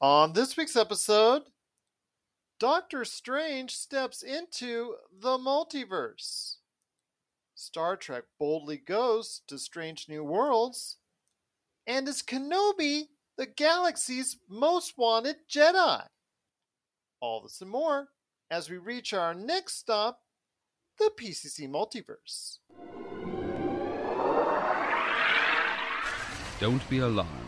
On this week's episode, Doctor Strange steps into the multiverse. Star Trek boldly goes to strange new worlds. And is Kenobi the galaxy's most wanted Jedi? All this and more as we reach our next stop, the PCC multiverse. Don't be alarmed.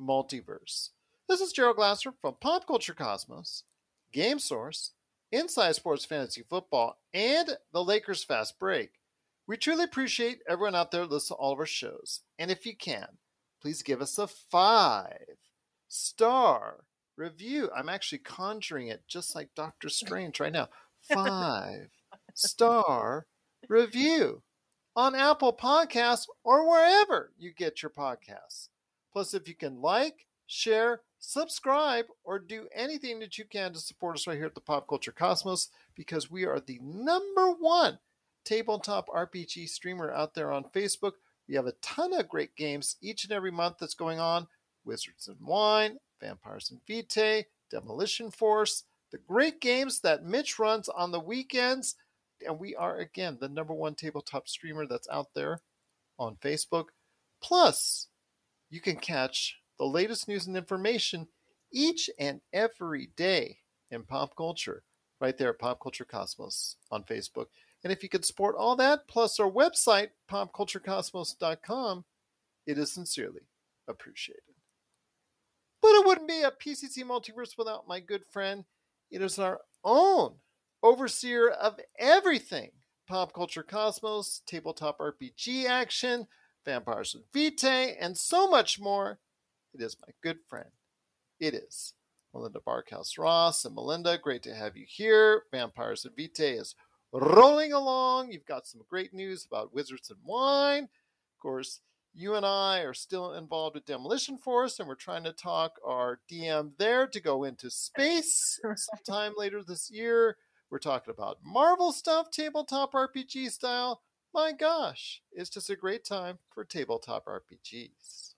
Multiverse. This is Gerald Glasser from Pop Culture Cosmos, Game Source, Inside Sports Fantasy Football, and the Lakers Fast Break. We truly appreciate everyone out there listening to all of our shows. And if you can, please give us a five star review. I'm actually conjuring it just like Doctor Strange right now. Five star review on Apple Podcasts or wherever you get your podcasts. Plus, if you can like, share, subscribe, or do anything that you can to support us right here at the Pop Culture Cosmos, because we are the number one tabletop RPG streamer out there on Facebook. We have a ton of great games each and every month that's going on Wizards and Wine, Vampires and Vitae, Demolition Force, the great games that Mitch runs on the weekends. And we are, again, the number one tabletop streamer that's out there on Facebook. Plus, you can catch the latest news and information each and every day in pop culture right there at Pop Culture Cosmos on Facebook. And if you could support all that, plus our website, popculturecosmos.com, it is sincerely appreciated. But it wouldn't be a PCC multiverse without my good friend. It is our own overseer of everything pop culture cosmos, tabletop RPG action, vampires and vitae, and so much more. It is my good friend. It is Melinda Barkhouse Ross. And Melinda, great to have you here. Vampires and Vitae is rolling along. You've got some great news about Wizards and Wine. Of course, you and I are still involved with Demolition Force, and we're trying to talk our DM there to go into space sometime later this year. We're talking about Marvel stuff, tabletop RPG style. My gosh, it's just a great time for tabletop RPGs.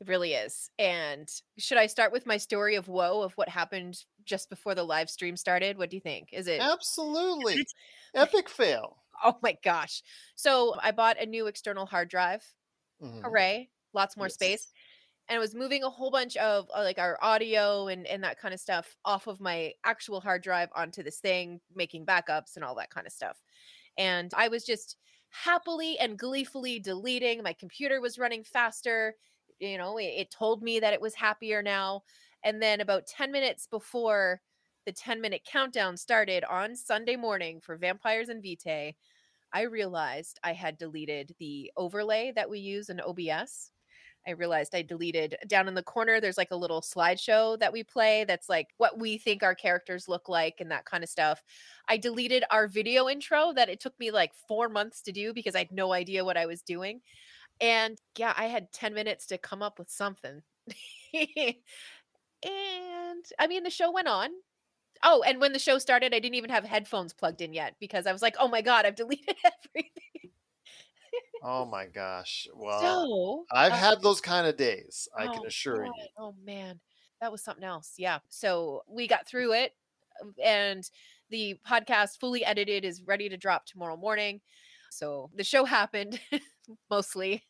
It really is. And should I start with my story of woe of what happened just before the live stream started? What do you think? Is it Absolutely. Epic fail. Oh my gosh. So I bought a new external hard drive. Mhm. Hooray. Lots more Yes. space. And I was moving a whole bunch of uh, like our audio and, and that kind of stuff off of my actual hard drive onto this thing, making backups and all that kind of stuff. And I was just happily and gleefully deleting. My computer was running faster. You know, it, it told me that it was happier now. And then about 10 minutes before the 10 minute countdown started on Sunday morning for Vampires and Vitae, I realized I had deleted the overlay that we use in OBS. I realized I deleted down in the corner. There's like a little slideshow that we play that's like what we think our characters look like and that kind of stuff. I deleted our video intro that it took me like four months to do because I had no idea what I was doing. And yeah, I had 10 minutes to come up with something. and I mean, the show went on. Oh, and when the show started, I didn't even have headphones plugged in yet because I was like, oh my God, I've deleted everything. Oh my gosh. Well, so I've uh, had those kind of days, I can Oh, assure God. you. Oh man, that was something else. Yeah. So we got through it, um, and the podcast fully edited is ready to drop tomorrow morning. So the show happened mostly.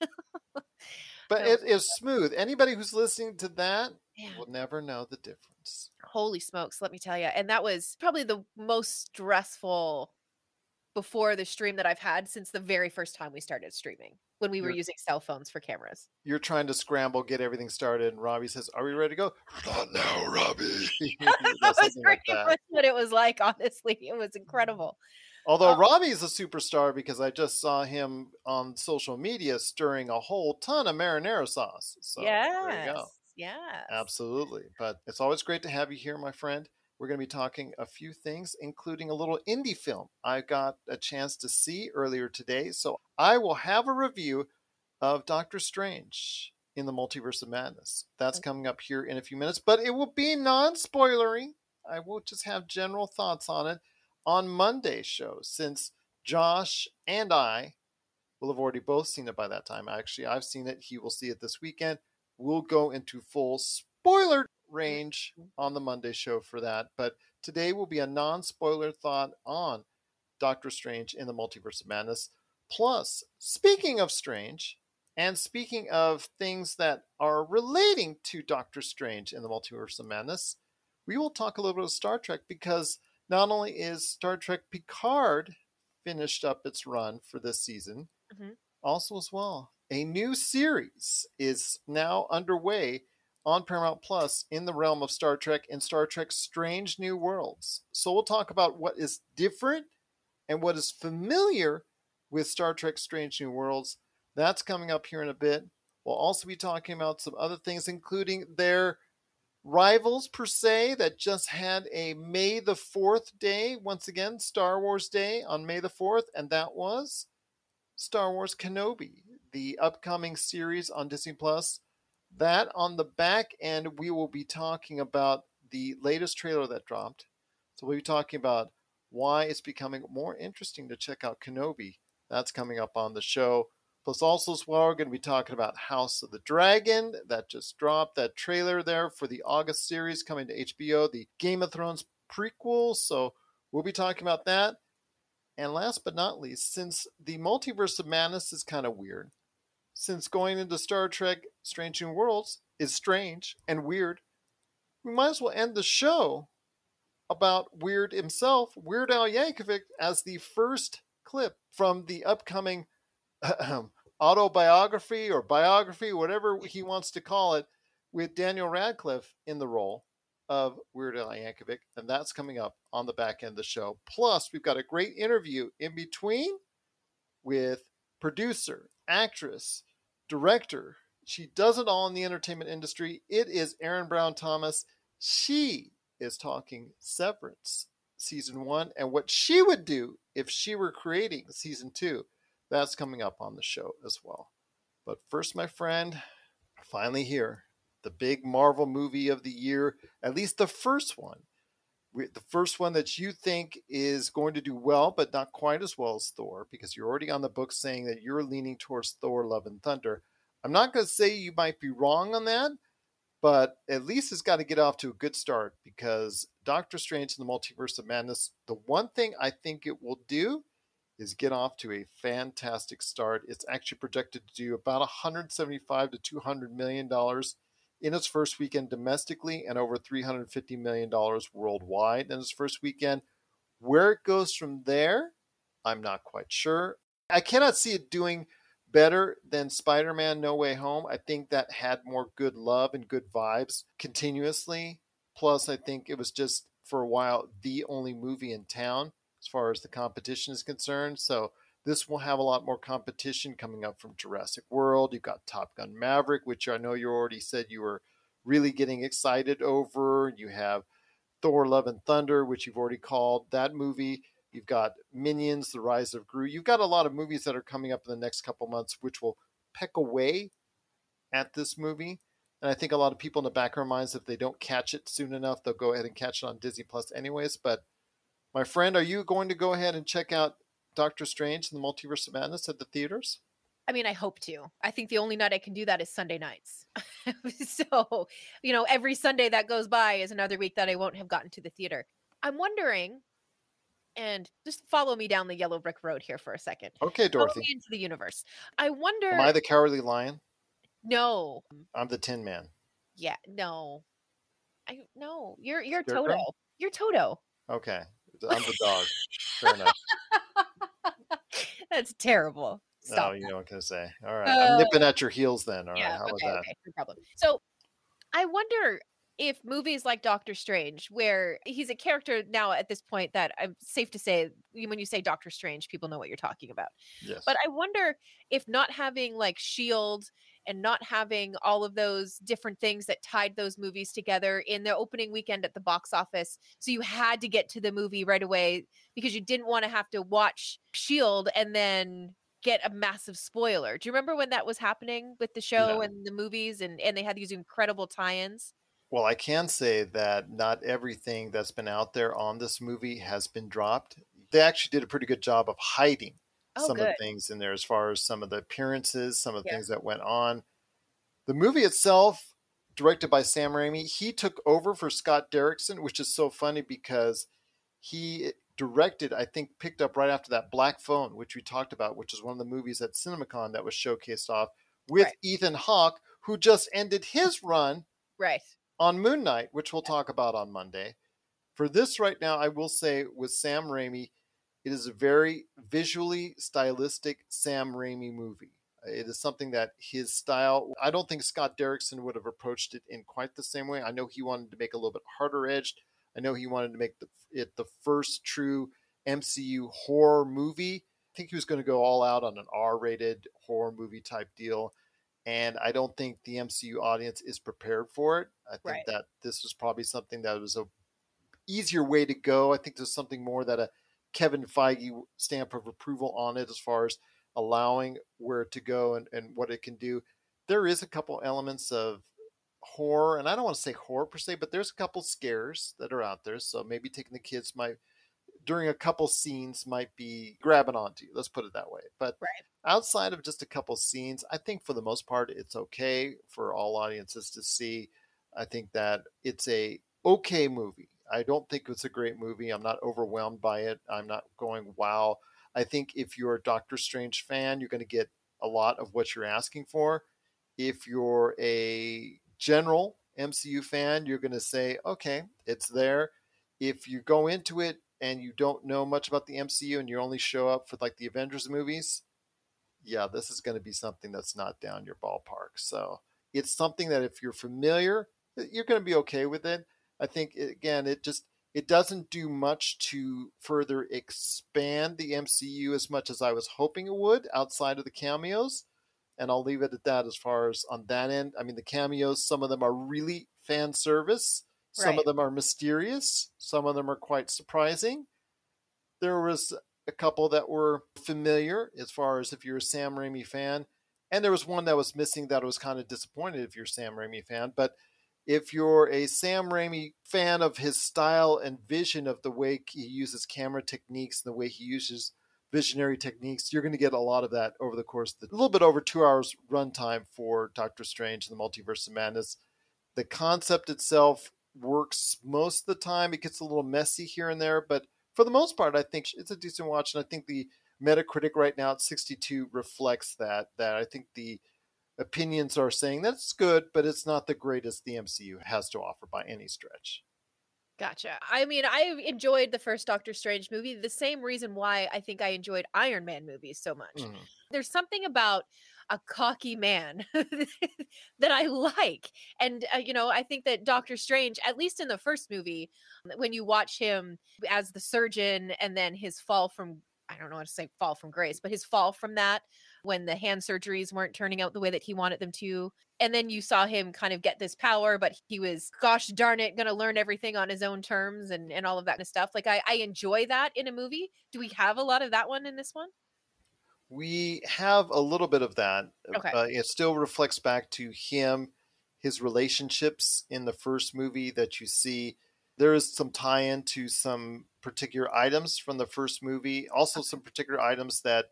But So- it is smooth. Anybody who's listening to that will never know the difference. holy smokes, let me tell you. And that was probably the most stressful before the stream that I've had since the very first time we started streaming when we were You're- using cell phones for cameras. You're trying to scramble, get everything started, and Robbie says, Are we ready to go? Not now, Robbie. that was Something like much what it was like, honestly. It was incredible. Although Oh. Robbie's a superstar because I just saw him on social media stirring a whole ton of marinara sauce. So there you go. yes. Yeah. Absolutely. But it's always great to have you here, my friend. We're going to be talking a few things, including a little indie film I got a chance to see earlier today. So I will have a review of Doctor Strange in the Multiverse of Madness. That's coming up here in a few minutes, but it will be non spoilery. I will just have general thoughts on it on Monday's show, since Josh and I will have already both seen it by that time. Actually, I've seen it. He will see it this weekend. We'll go into full spoiler range on the Monday show for that. But today will be a non spoiler thought on Doctor Strange in the Multiverse of Madness. Plus, speaking of Strange, and speaking of things that are relating to Doctor Strange in the Multiverse of Madness, we will talk a little bit of Star Trek because not only is Star Trek Picard finished up its run for this season, Mhm. also as well, a new series is now underway on Paramount Plus in the realm of Star Trek and Star Trek Strange New Worlds. So we'll talk about what is different and what is familiar with Star Trek Strange New Worlds. That's coming up here in a bit. We'll also be talking about some other things, including their rivals per se that just had a May the 4th day, once again, Star Wars Day on May the 4th, and that was Star Wars Kenobi, the upcoming series on Disney Plus. That on the back end, we will be talking about the latest trailer that dropped. So we'll be talking about why it's becoming more interesting to check out Kenobi. That's coming up on the show. Plus, also as well, we're going to be talking about House of the Dragon that just dropped that trailer there for the August series coming to HBO, the Game of Thrones prequel. So we'll be talking about that. And last but not least, since the multiverse of madness is kind of weird, since going into Star Trek Strange New Worlds is strange and weird, we might as well end the show about Weird himself, Weird Al Yankovic, as the first clip from the upcoming autobiography or biography, whatever he wants to call it, with Daniel Radcliffe in the role of Weird Al Yankovic, and that's coming up on the back end of the show. Plus, we've got a great interview in between with producer, actress, director. She does it all in the entertainment industry. It is Erin Brown Thomas. She is talking Severance season one and what she would do if she were creating season two. That's coming up on the show as well. But first, my friend, finally here, the big Marvel movie of the year, at least the first one. The first one that you think is going to do well, but not quite as well as Thor, because you're already on the book saying that you're leaning towards Thor Love and Thunder. I'm not going to say you might be wrong on that, but at least it's got to get off to a good start because Doctor Strange and the Multiverse of Madness, the one thing I think it will do is get off to a fantastic start. It's actually projected to do about 175 to 200 million dollars in its first weekend domestically and over 350 million dollars worldwide in its first weekend. Where it goes from there, I'm not quite sure. I cannot see it doing better than Spider-Man No Way Home. I think that had more good love and good vibes continuously. Plus, I think it was just for a while the only movie in town as far as the competition is concerned. So this will have a lot more competition coming up from Jurassic World. You've got Top Gun Maverick, which I know you already said you were really getting excited over. You have Thor Love and Thunder, which you've already called that movie. You've got Minions, The Rise of Gru. You've got a lot of movies that are coming up in the next couple months, which will peck away at this movie. And I think a lot of people in the back of their minds, if they don't catch it soon enough, they'll go ahead and catch it on Disney Plus anyways. But my friend, are you going to go ahead and check out Doctor Strange and the Multiverse of Madness at the theaters? I mean, I hope to. I think the only night I can do that is Sunday nights. so, you know, every Sunday that goes by is another week that I won't have gotten to the theater. I'm wondering, and just follow me down the yellow brick road here for a second. Okay, Dorothy. into the universe. I wonder. Am I the Cowardly Lion? no. I'm the Tin Man. Yeah. No. I no. You're you're Toto. You're Toto. Okay, I'm the dog. Fair enough. That's terrible. Stop. No, you know what I'm gonna say. All right, I'm nipping at your heels then. All right, yeah. how about that? Okay. No problem. So, I wonder if movies like Doctor Strange, where he's a character now at this point that I'm safe to say, when you say Doctor Strange, people know what you're talking about. Yes. But I wonder if not having like S.H.I.E.L.D. and not having all of those different things that tied those movies together in the opening weekend at the box office. So you had to get to the movie right away because you didn't want to have to watch S.H.I.E.L.D. and then get a massive spoiler. Do you remember when that was happening with the show Yeah. and the movies and, and they had these incredible tie-ins? Well, I can say that not everything that's been out there on this movie has been dropped. They actually did a pretty good job of hiding Oh, some of the things in there as far as some of the appearances, some of the Yeah. things that went on. The movie itself, directed by Sam Raimi, he took over for Scott Derrickson, which is so funny because he directed, I think, picked up right after that Black Phone, which we talked about, which is one of the movies at CinemaCon that was showcased off with Right. Ethan Hawke, who just ended his run Right. on Moon Knight, which we'll talk about on Monday. For this right now, I will say with Sam Raimi, it is a very visually stylistic Sam Raimi movie. It is something that his style, I don't think Scott Derrickson would have approached it in quite the same way. I know he wanted to make a little bit harder edged. I know he wanted to make the, it the first true MCU horror movie. I think he was going to go all out on an R rated horror movie type deal. And I don't think the MCU audience is prepared for it. I think Right. that this was probably something that was a easier way to go. I think there's something more that a Kevin Feige stamp of approval on it as far as allowing where to go and, and what it can do. There is a couple elements of horror, and I don't want to say horror per se, but there's a couple scares that are out there. So maybe taking the kids might during a couple scenes might be grabbing onto you. Let's put it that way. But Right. outside of just a couple scenes, I think for the most part it's okay for all audiences to see. I think that it's a okay movie. I don't think it's a great movie. I'm not overwhelmed by it. I'm not going wow. I think if you're a Doctor Strange fan, you're going to get a lot of what you're asking for. If you're a general MCU fan, you're going to say, okay, it's there. If you go into it and you don't know much about the MCU and you only show up for like the Avengers movies, yeah, this is going to be something that's not down your ballpark. So it's something that if you're familiar, you're going to be okay with it. I think again, it just it doesn't do much to further expand the MCU as much as I was hoping it would outside of the cameos. And I'll leave it at that as far as on that end. I mean, the cameos, some of them are really fan service, some Right. of them are mysterious, some of them are quite surprising. There was a couple that were familiar as far as if you're a Sam Raimi fan, and there was one that was missing that I was kind of disappointed if you're a Sam Raimi fan. But if you're a Sam Raimi fan of his style and vision of the way he uses camera techniques and the way he uses visionary techniques, you're going to get a lot of that over the course of the, a little bit over two hours runtime for Doctor Strange and the Multiverse of Madness. The concept itself works most of the time. It gets a little messy here and there, but for the most part, I think it's a decent watch, and I think the Metacritic right now at 62 reflects that. That I think the opinions are saying that's good, but it's not the greatest the MCU has to offer by any stretch. Gotcha. I mean, I enjoyed the first Doctor Strange movie, the same reason why I think I enjoyed Iron Man movies so much. Mhm. There's something about a cocky man that I like. And, uh, you know, I think that Doctor Strange, at least in the first movie, when you watch him as the surgeon and then his fall from, I don't know how to say fall from grace, but his fall from that when the hand surgeries weren't turning out the way that he wanted them to. And then you saw him kind of get this power, but he was, gosh darn it, going to learn everything on his own terms and, and all of that kind of stuff. Like, I, I enjoy that in a movie. Do we have a lot of that one in this one? We have a little bit of that. Okay. Uh, it still reflects back to him, his relationships in the first movie that you see. There is some tie in to some particular items from the first movie, also some particular items that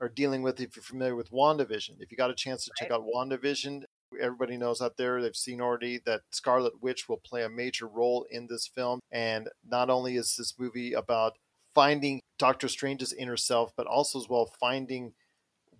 are dealing with, if you're familiar with WandaVision. If you got a chance to check out WandaVision, everybody knows out there, they've seen already that Scarlet Witch will play a major role in this film. And not only is this movie about finding Doctor Strange's inner self, but also as well finding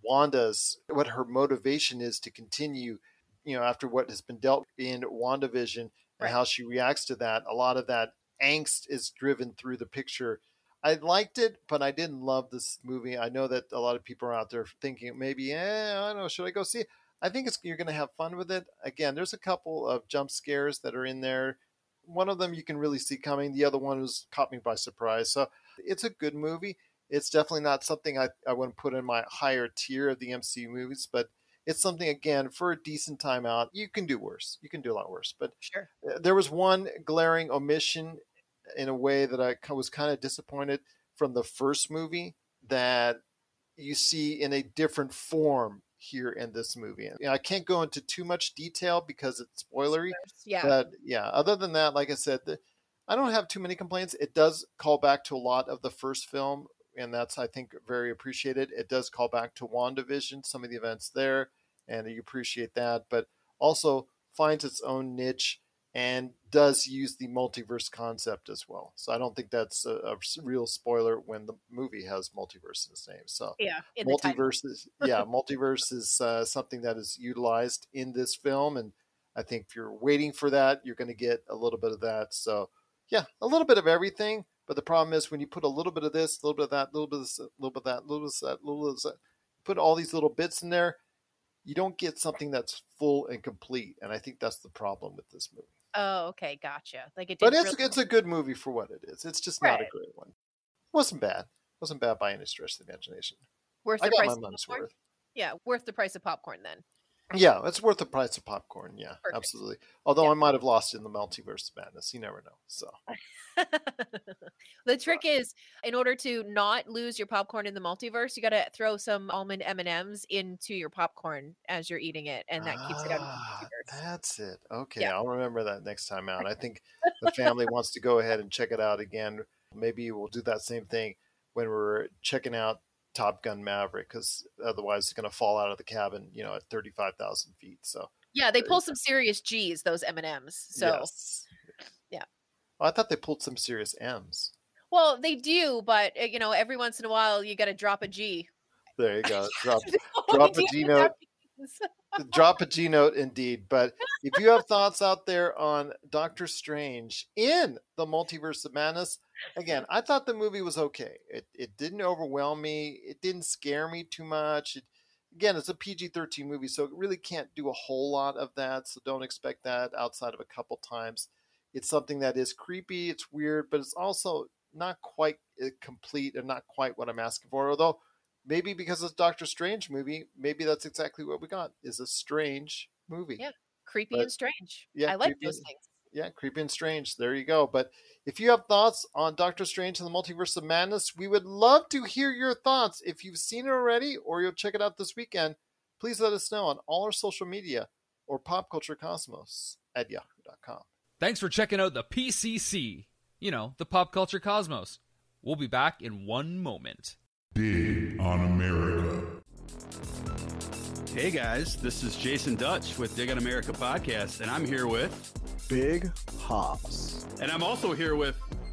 Wanda's what her motivation is to continue, you know, after what has been dealt in WandaVision and how she reacts to that. A lot of that angst is driven through the picture. I liked it, but I didn't love this movie. I know that a lot of people are out there thinking maybe, eh, I don't know, should I go see it? I think it's, you're going to have fun with it. Again, there's a couple of jump scares that are in there. One of them you can really see coming. The other one was caught me by surprise. So it's a good movie. It's definitely not something I, I wouldn't put in my higher tier of the MCU movies, but it's something again for a decent time out. You can do worse. You can do a lot worse. But Sure. there was one glaring omission in a way that I was kind of disappointed from the first movie that you see in a different form here in this movie. And, I can't go into too much detail because it's spoilery. Yeah. But yeah, other than that, like I said, the, I don't have too many complaints. It does call back to a lot of the first film, and that's I think very appreciated. It does call back to WandaVision, some of the events there, and you appreciate that. But also finds its own niche and does use the multiverse concept as well. So I don't think that's a, a real spoiler when the movie has multiverse in its name. So yeah. In the title. multiverse is yeah multiverse is uh, something that is utilized in this film and i think if you're waiting for that you're going to get a little bit of that so yeah a little bit of everything but the problem is when you put a little bit of this a little bit of that a little bit of this, a little bit of that a little bit of that a little bit of that put all these little bits in there you don't get something that's full and complete and i think that's the problem with this movie Oh, okay, gotcha. Like it but it's really- it's a good movie for what it is it's just not a great one wasn't bad wasn't bad by any stretch of the imagination worth i the got price my of money's popcorn. worth Yeah, worth the price of popcorn then. Yeah, it's worth the price of popcorn. Yeah, Perfect. absolutely. Although Yeah. I might have lost in the multiverse madness. You never know. So the trick is, in order to not lose your popcorn in the multiverse, you got to throw some almond M and M's into your popcorn as you're eating it, and that keeps it out of the Ah, multiverse. That's it. Okay, Yeah. I'll remember that next time out. I think the family wants to go ahead and check it out again. Maybe we'll do that same thing when we're checking out Top Gun Maverick, because otherwise it's going to fall out of the cabin, you know, at thirty-five thousand feet. So Yeah, they pull some serious G's, those M and M's. So, yes. yeah. Oh, I thought they pulled some serious M's. well, they do, but uh, you know, every once in a while, you got to drop a G. There you go. Drop drop a idea note. drop a G note indeed. But if you have thoughts out there on Doctor Strange in the Multiverse of Madness, again, I thought the movie was okay. It it didn't overwhelm me. It didn't scare me too much. It, again, it's a PG thirteen movie, so it really can't do a whole lot of that. So don't expect that outside of a couple times. It's something that is creepy. It's weird, but it's also not quite uh, complete and not quite what I'm asking for. Although maybe because it's Doctor Strange movie, maybe that's exactly what we got is a strange movie. Yeah, Creepy But- and strange. yeah, I like creepy those and- things. Yeah, creepy and strange. There you go. But if you have thoughts on Doctor Strange and the Multiverse of Madness, we would love to hear your thoughts. If you've seen it already or you'll check it out this weekend, please let us know on all our social media or popculturecosmos at yahoo.com. Thanks for checking out the PCC. You know, the Pop Culture Cosmos. We'll be back in one moment. Dig on America. Hey guys, this is Jason Dutch with Dig on America podcast, and I'm here with, Big Hops. and I'm also here with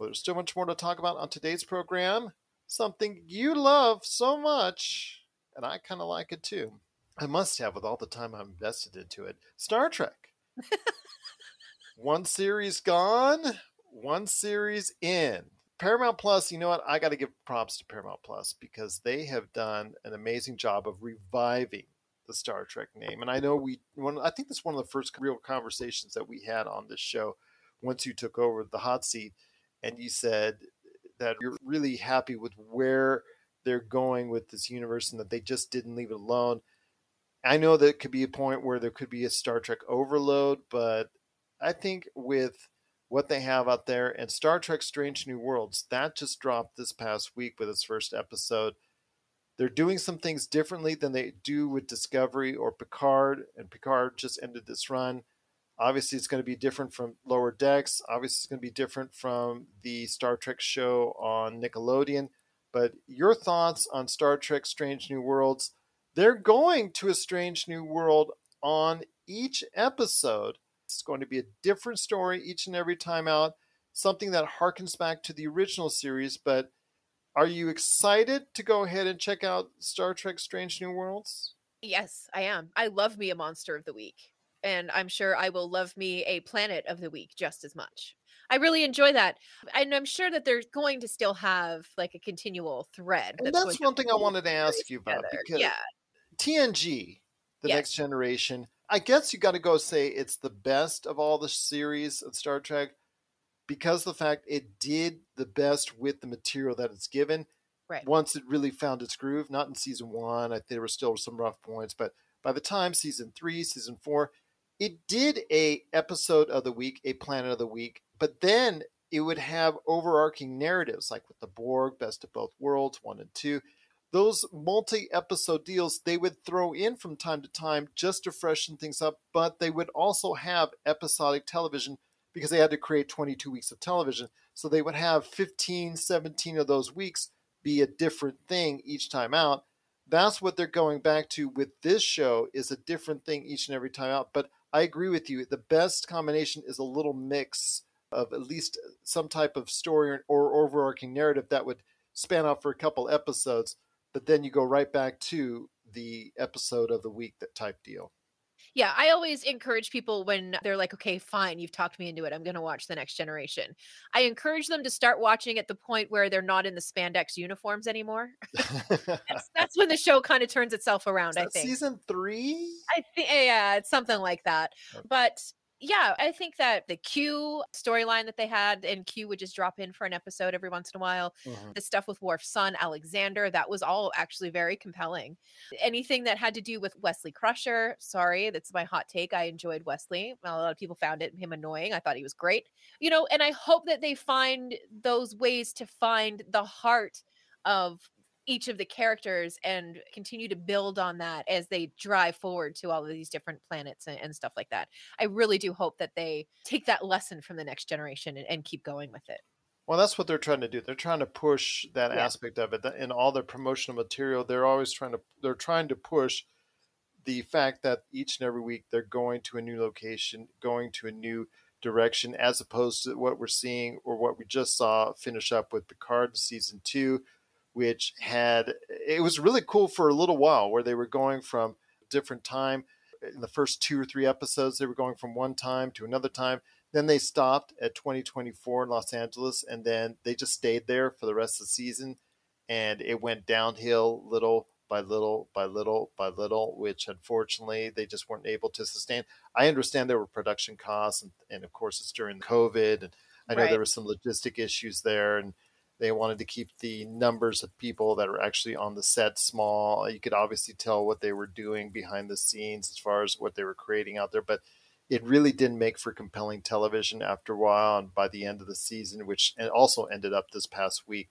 Well, there's still much more to talk about on today's program. Something you love so much, and I kind of like it too. I must have with all the time I'm invested into it. Star Trek. one series gone, one series in. Paramount Plus, you know what? I got to give props to Paramount Plus because they have done an amazing job of reviving the Star Trek name. And I know we, one, I think this is one of the first real conversations that we had on this show once you took over the hot seat and you said that you're really happy with where they're going with this universe and that they just didn't leave it alone. I know that could be a point where there could be a Star Trek overload, but I think with what they have out there and Star Trek Strange New Worlds, that just dropped this past week with its first episode. They're doing some things differently than they do with Discovery or Picard, and Picard just ended this run. Obviously, it's going to be different from Lower Decks. Obviously, it's going to be different from the Star Trek show on Nickelodeon. But your thoughts on Star Trek Strange New Worlds? They're going to a strange new world on each episode. It's going to be a different story each and every time out, something that harkens back to the original series. But are you excited to go ahead and check out Star Trek Strange New Worlds? Yes, I am. I love me a monster of the week. And I'm sure I will love me a planet of the week just as much. I really enjoy that. And I'm sure that they're going to still have like a continual thread. And that's one thing I wanted to ask you about together. because yeah. TNG, the Yes. next generation, I guess you got to go say it's the best of all the series of Star Trek because the fact it did the best with the material that it's given. Right. Once it really found its groove, not in season one, I think there were still some rough points, but by the time season three, season four, it did a episode of the week, a planet of the week, but then it would have overarching narratives like with the Borg, Best of Both Worlds, one and two. Those multi episode deals they would throw in from time to time just to freshen things up, but they would also have episodic television because they had to create 22 weeks of television. So they would have 15, 17 of those weeks be a different thing each time out. That's what they're going back to with this show is a different thing each and every time out. But I agree with you. The best combination is a little mix of at least some type of story or, or overarching narrative that would span out for a couple episodes, but then you go right back to the episode of the week that type deal. Yeah, I always encourage people when they're like, okay, fine, you've talked me into it. I'm going to watch The Next Generation. I encourage them to start watching at the point where they're not in the spandex uniforms anymore. That's, that's when the show kind of turns itself around, I think. season three? I think, yeah, it's something like that. But yeah, I think that the Q storyline that they had, and Q would just drop in for an episode every once in a while. Mhm. The stuff with Worf's son, Alexander, that was all actually very compelling. Anything that had to do with Wesley Crusher, sorry, that's my hot take. I enjoyed Wesley. A lot of people found it him annoying. I thought he was great. You know, and I hope that they find those ways to find the heart of each of the characters and continue to build on that as they drive forward to all of these different planets and, and stuff like that. I really do hope that they take that lesson from the next generation and, and keep going with it. Well, that's what they're trying to do. They're trying to push that Yeah. aspect of it in all their promotional material. They're always trying to they're trying to push the fact that each and every week they're going to a new location, going to a new direction, as opposed to what we're seeing or what we just saw finish up with Picard season two, which had it was really cool for a little while where they were going from different time. In the first two or three episodes, they were going from one time to another time. Then they stopped at 2024 in Los Angeles, and then they just stayed there for the rest of the season. And it went downhill little by little by little by little, which unfortunately they just weren't able to sustain. I understand there were production costs, and, and of course it's during COVID, and I know Right. there were some logistic issues there, and they wanted to keep the numbers of people that are actually on the set small. You could obviously tell what they were doing behind the scenes as far as what they were creating out there, but it really didn't make for compelling television after a while. And by the end of the season, which also ended up this past week,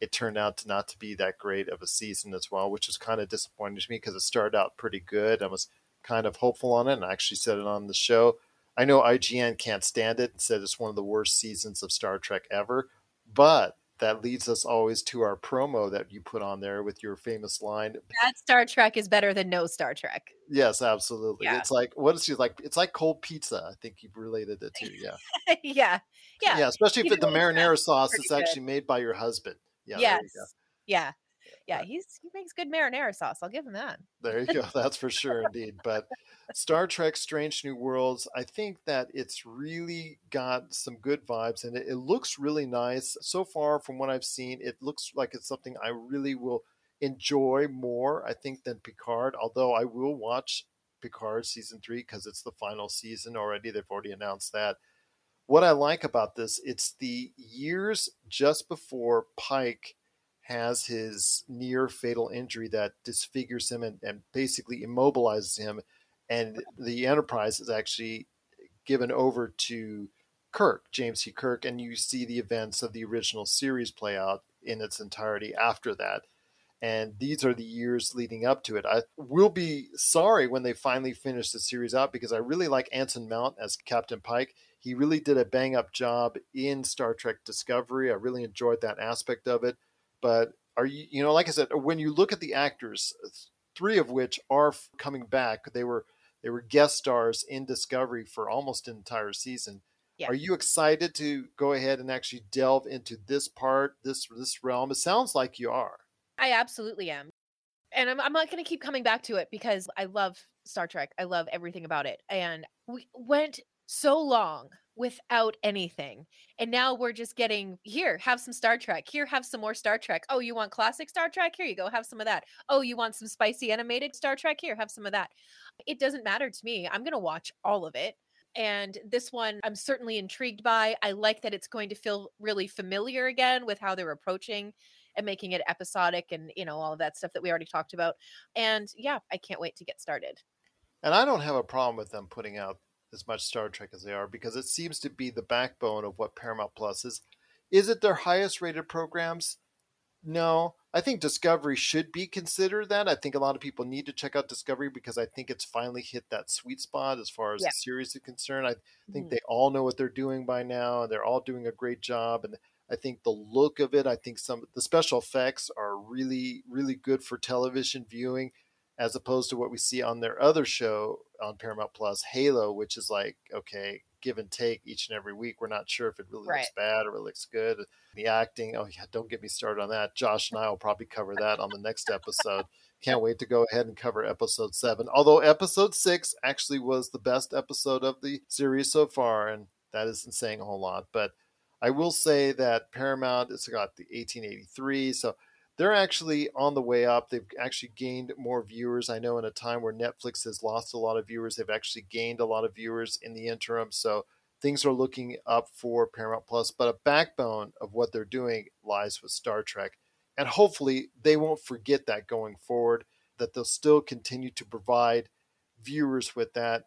it turned out to not to be that great of a season as well, which was kind of disappointing to me because it started out pretty good. I was kind of hopeful on it, and I actually said it on the show. I know IGN can't stand it and said it's one of the worst seasons of Star Trek ever, but that leads us always to our promo that you put on there with your famous line. That Star Trek is better than no Star Trek. Yes, absolutely. Yeah. It's like what is she like? It's like cold pizza. I think you've related it to. Yeah, yeah. Yeah. yeah. Especially if You the know, marinara sauce is pretty good. actually made by your husband. Yeah, yes. there you go. Yeah. Yeah. He's he makes good marinara sauce. I'll give him that. There you go. That's for sure, indeed. But Star Trek: Strange New Worlds, I think that it's really got some good vibes, and it, it looks really nice so far. From what I've seen, it looks like it's something I really will enjoy more. I think than Picard. Although I will watch Picard season three because it's the final season already. They've already announced that. What I like about this, it's the years just before Pike has his near fatal injury that disfigures him and, and basically immobilizes him. And the Enterprise is actually given over to Kirk, James T. Kirk, and you see the events of the original series play out in its entirety after that. And these are the years leading up to it. I will be sorry when they finally finish the series out because I really like Anson Mount as Captain Pike. He really did a bang up job in Star Trek Discovery. I really enjoyed that aspect of it. But are you, you know, like I said, when you look at the actors, three of which are coming back, they were They were guest stars in Discovery for almost an entire season. Yeah. Are you excited to go ahead and actually delve into this part, this this realm? It sounds like you are. I absolutely am. And I'm, I'm not going to keep coming back to it because I love Star Trek. I love everything about it. And we went so long without anything. And now we're just getting here, have some Star Trek. Here, have some more Star Trek. Oh, you want classic Star Trek? Here you go, have some of that. Oh, you want some spicy animated Star Trek? Here, have some of that. It doesn't matter to me. I'm going to watch all of it. And this one, I'm certainly intrigued by. I like that it's going to feel really familiar again with how they're approaching and making it episodic and, you know, all of that stuff that we already talked about. And yeah, I can't wait to get started. And I don't have a problem with them putting out as much Star Trek as they are because it seems to be the backbone of what Paramount Plus is. Is it their highest rated programs? No. I think Discovery should be considered that. I think a lot of people need to check out Discovery because I think it's finally hit that sweet spot as far as Yeah. the series is concerned. I think Mhm. they all know what they're doing by now. And they're all doing a great job. And I think the look of it, I think some the special effects are really, really good for television viewing as opposed to what we see on their other show on Paramount Plus, Halo, which is like, okay, give and take each and every week. We're not sure if it really Right. looks bad or it looks good. The acting, oh yeah, don't get me started on that. Josh and I will probably cover that on the next episode. Can't wait to go ahead and cover episode seven. Although episode six actually was the best episode of the series so far, and that isn't saying a whole lot. But I will say that Paramount it's got the 1883, so they're actually on the way up. They've actually gained more viewers. I know in a time where Netflix has lost a lot of viewers, they've actually gained a lot of viewers in the interim. So things are looking up for Paramount Plus. But a backbone of what they're doing lies with Star Trek. And hopefully they won't forget that going forward, that they'll still continue to provide viewers with that.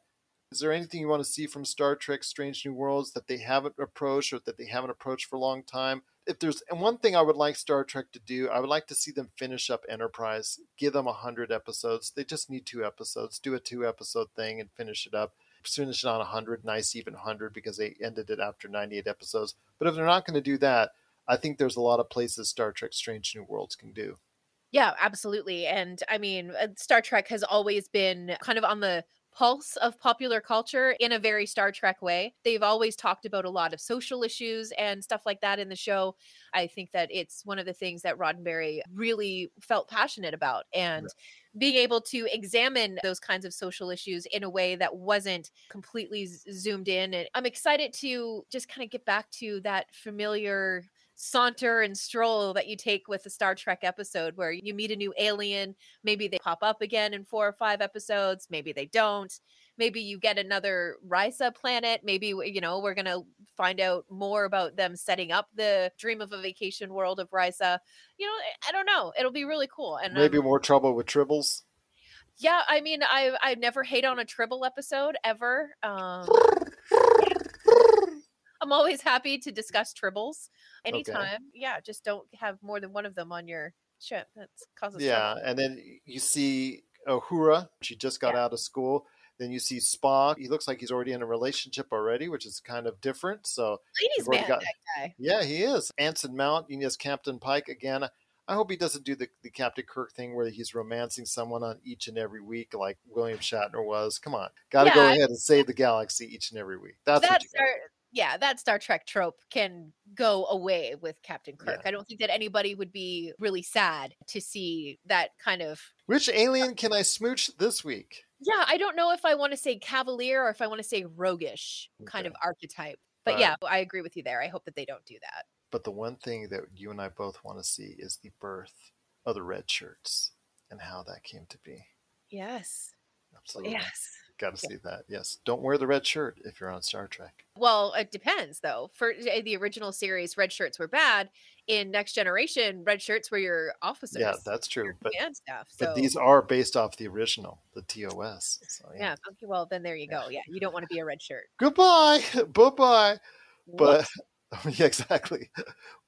Is there anything you want to see from Star Trek Strange New Worlds that they haven't approached or that they haven't approached for a long time? If there's and one thing I would like Star Trek to do, I would like to see them finish up Enterprise, give them a hundred episodes. They just need two episodes. Do a two episode thing and finish it up. Finish it on a hundred, nice even hundred because they ended it after ninety eight episodes. But if they're not going to do that, I think there's a lot of places Star Trek Strange New Worlds can do. Yeah, absolutely. And I mean, uh, Star Trek has always been kind of on the pulse of popular culture in a very Star Trek way. They've always talked about a lot of social issues and stuff like that in the show. I think that it's one of the things that Roddenberry really felt passionate about. And being able to examine those kinds of social issues in a way that wasn't completely zoomed in. And I'm excited to just kind of get back to that familiar saunter and stroll that you take with a Star Trek episode where you meet a new alien. Maybe they pop up again in four or five episodes. Maybe they don't. Maybe you get another Risa planet. Maybe, you know, we're going to find out more about them setting up the dream of a vacation world of Risa. You know, I don't know. It'll be really cool. And Maybe um, more trouble with tribbles. yeah, I mean, I I never hate on a Tribble episode ever. Um, I'm always happy to discuss Tribbles anytime. Yeah, just don't have more than one of them on your ship. That causes Yeah, trouble. and then you see Uhura. She just got out of school. Then you see Spock. He looks like he's already in a relationship already, which is kind of different. So Ladies man, got- that guy. yeah, he is. Anson Mount, you know Captain Pike again. I hope he doesn't do the, the Captain Kirk thing where he's romancing someone on each and every week like William Shatner was. Come on, got to go Yeah, I- ahead and save the galaxy each and every week. That's, That's our yeah, that Star Trek trope can go away with Captain Kirk. Yeah. I don't think that anybody would be really sad to see that kind of Which alien can I smooch this week? yeah, I don't know if I want to say cavalier or if I want to say roguish kind Okay. of archetype. But yeah, I agree with you there. I hope that they don't do that. But the one thing that you and I both want to see is the birth of the red shirts and how that came to be. Yes. Absolutely. Yes. Got to see that. Yes. Don't wear the red shirt if you're on Star Trek. Well, it depends though. For uh, the original series, red shirts were bad. In Next Generation, red shirts were your officers. Yeah, that's true. But. So but these are based off the original, the TOS. So, yeah. Okay. Well, then there you go. Yeah, you don't want to be a red shirt. Goodbye. Bye bye. But yeah, exactly.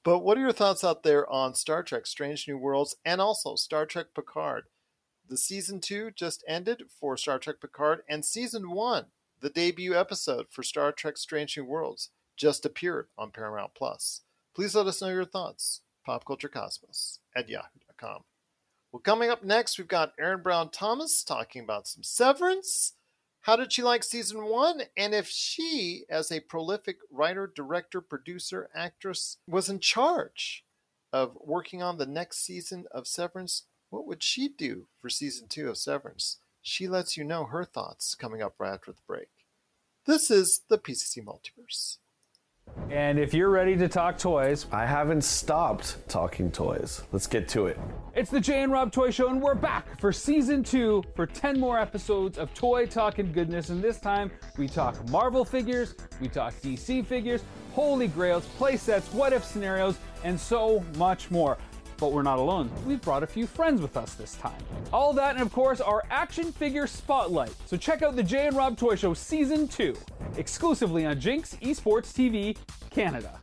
But what are your thoughts out there on Star Trek Strange New Worlds and also Star Trek Picard? The season two just ended for Star Trek Picard, and season one, the debut episode for Star Trek Strange New Worlds, just appeared on Paramount Plus. Please let us know your thoughts. PopCultureCosmos at yahoo.com. Well, coming up next, we've got Aaron Brown Thomas talking about some severance, How did she like season one? And if she, as a prolific writer, director, producer, actress, was in charge of working on the next season of Severance, what would she do for season two of Severance? She lets you know her thoughts coming up right after the break. This is the PCC Multiverse. And if you're ready to talk toys, I haven't stopped talking toys. Let's get to it. it's the Jay and Rob Toy Show, and we're back for season two for 10 more episodes of toy talk and goodness. And this time we talk Marvel figures, we talk DC figures, holy grails, play sets, what if scenarios, and so much more. But we're not alone. We've brought a few friends with us this time. All that, and of course, our action figure spotlight. So check out the Jay and Rob Toy Show Season 2, exclusively on Jinx Esports TV Canada.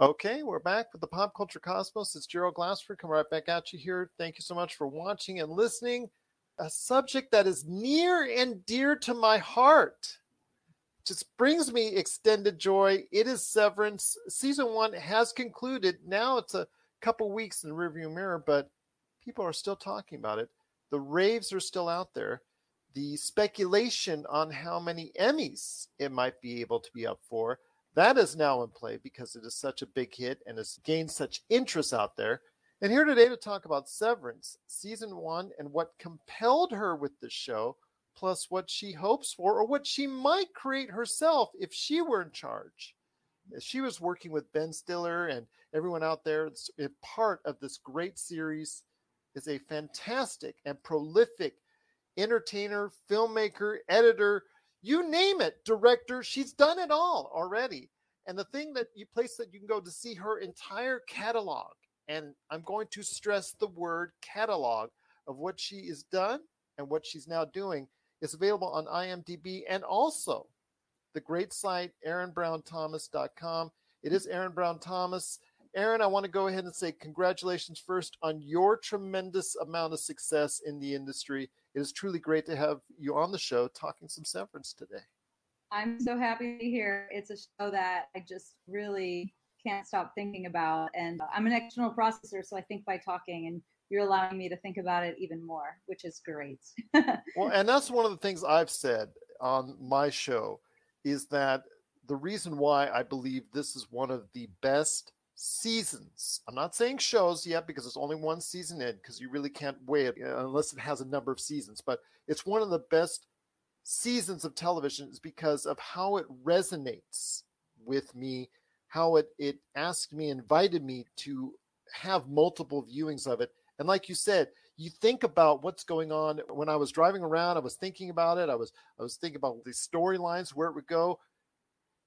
Okay, we're back with the Pop Culture Cosmos. It's Gerald Glassford coming right back at you here. Thank you so much for watching and listening. A subject that is near and dear to my heart. Just brings me extended joy. It is Severance. Season one has concluded. Now it's a couple weeks in the rearview mirror, but people are still talking about it. The raves are still out there. The speculation on how many Emmys it might be able to be up for that is now in play because it is such a big hit and has gained such interest out there. And here today to talk about Severance, season one, and what compelled her with the show, plus what she hopes for or what she might create herself if she were in charge. She was working with Ben Stiller and everyone out there. A part of this great series is a fantastic and prolific entertainer, filmmaker, editor, you name it, director. She's done it all already. And the thing that you place that you can go to see her entire catalog, and I'm going to stress the word catalog of what she has done and what she's now doing, is available on IMDb and also the great site aaronbrownthomas.com. It is Aaron Brown Thomas. Aaron, I want to go ahead and say congratulations first on your tremendous amount of success in the industry. It is truly great to have you on the show talking some severance today. I'm so happy to be here. It's a show that I just really can't stop thinking about. And I'm an external processor, so I think by talking, and you're allowing me to think about it even more, which is great. well, and that's one of the things I've said on my show is that the reason why I believe this is one of the best seasons. I'm not saying shows yet because it's only one season in because you really can't wait uh, unless it has a number of seasons, but it's one of the best seasons of television is because of how it resonates with me, how it it asked me, invited me to have multiple viewings of it. And like you said, you think about what's going on when I was driving around, I was thinking about it. I was I was thinking about the storylines, where it would go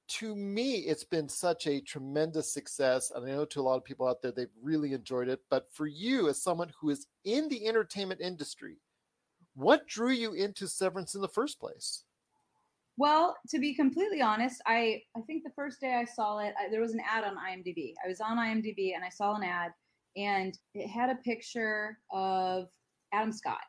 to me, it's been such a tremendous success. And I know to a lot of people out there, they've really enjoyed it. But for you, as someone who is in the entertainment industry, what drew you into Severance in the first place? Well, to be completely honest, I, I think the first day I saw it, I, there was an ad on IMDb. I was on IMDb and I saw an ad, and it had a picture of Adam Scott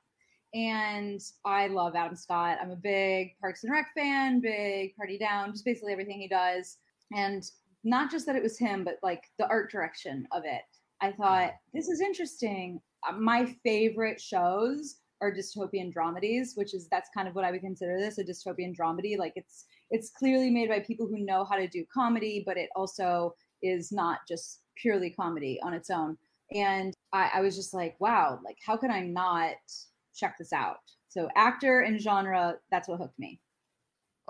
and I love Adam Scott. I'm a big Parks and Rec fan, big Party Down, just basically everything he does. And not just that it was him, but like the art direction of it. I thought this is interesting. Uh, my favorite shows are dystopian dramedies, which is that's kind of what I would consider this a dystopian dramedy. Like it's it's clearly made by people who know how to do comedy, but it also is not just purely comedy on its own. And I, I was just like, wow, like how can I not check this out. So actor and genre, that's what hooked me.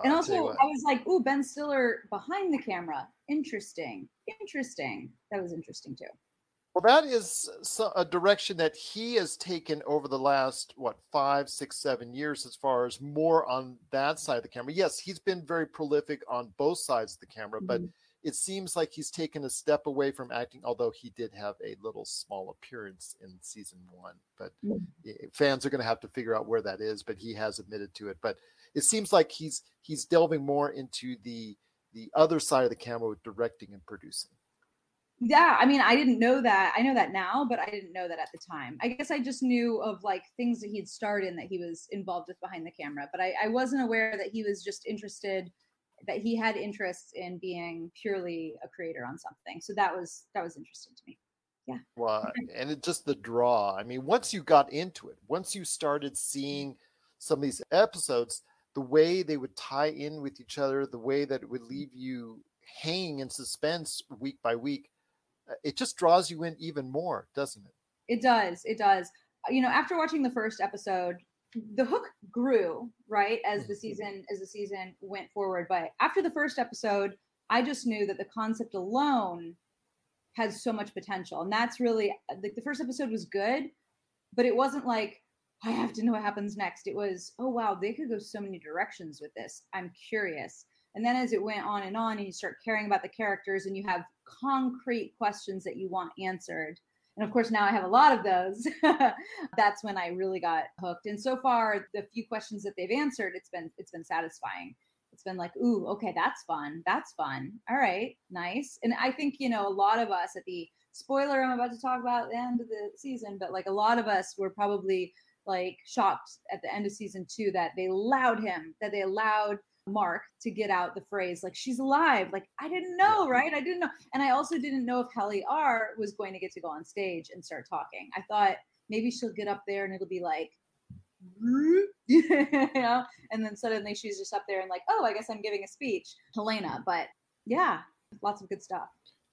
and also, I was like, "Ooh, Ben Stiller behind the camera. Interesting, interesting. That was interesting too." Well, that is a direction that he has taken over the last what five, six, seven years, as far as more on that side of the camera. Yes, he's been very prolific on both sides of the camera, mm-hmm. but it seems like he's taken a step away from acting, although he did have a little small appearance in season one. But fans are going to have to figure out where that is. But he has admitted to it. But it seems like he's he's delving more into the the other side of the camera with directing and producing. Yeah, I mean, I didn't know that. I know that now, but I didn't know that at the time. I guess I just knew of like things that he'd starred in that he was involved with behind the camera, but I, I wasn't aware that he was just interested that he had interests in being purely a creator on something. So that was that was interesting to me. Yeah. Well, and it just the draw. I mean, once you got into it, once you started seeing some of these episodes, the way they would tie in with each other, the way that it would leave you hanging in suspense week by week, uh, it just draws you in even more, doesn't it? It does. It does. You know, after watching the first episode, the hook grew right as the mm-hmm. season as the season went forward. But after the first episode, I just knew that the concept alone has so much potential, and that's really like the first episode was good, but it wasn't like I have to know what happens next. It was, oh wow, they could go so many directions with this. I'm curious. And then as it went on and on, and you start caring about the characters and you have concrete questions that you want answered. And of course, now I have a lot of those. That's when I really got hooked. And so far, the few questions that they've answered, it's been it's been satisfying. It's been like, ooh, okay, that's fun. That's fun. All right, nice. And I think you know a lot of us at the spoiler I'm about to talk about at the end of the season, but like a lot of us were probably like shocked at the end of season two that they allowed him, that they allowed Mark to get out the phrase like she's alive. Like I didn't know, right? I didn't know, and I also didn't know if Helly R was going to get to go on stage and start talking. I thought maybe she'll get up there and it'll be like, you know, and then suddenly she's just up there and like, oh, I guess I'm giving a speech, Helena. But yeah, lots of good stuff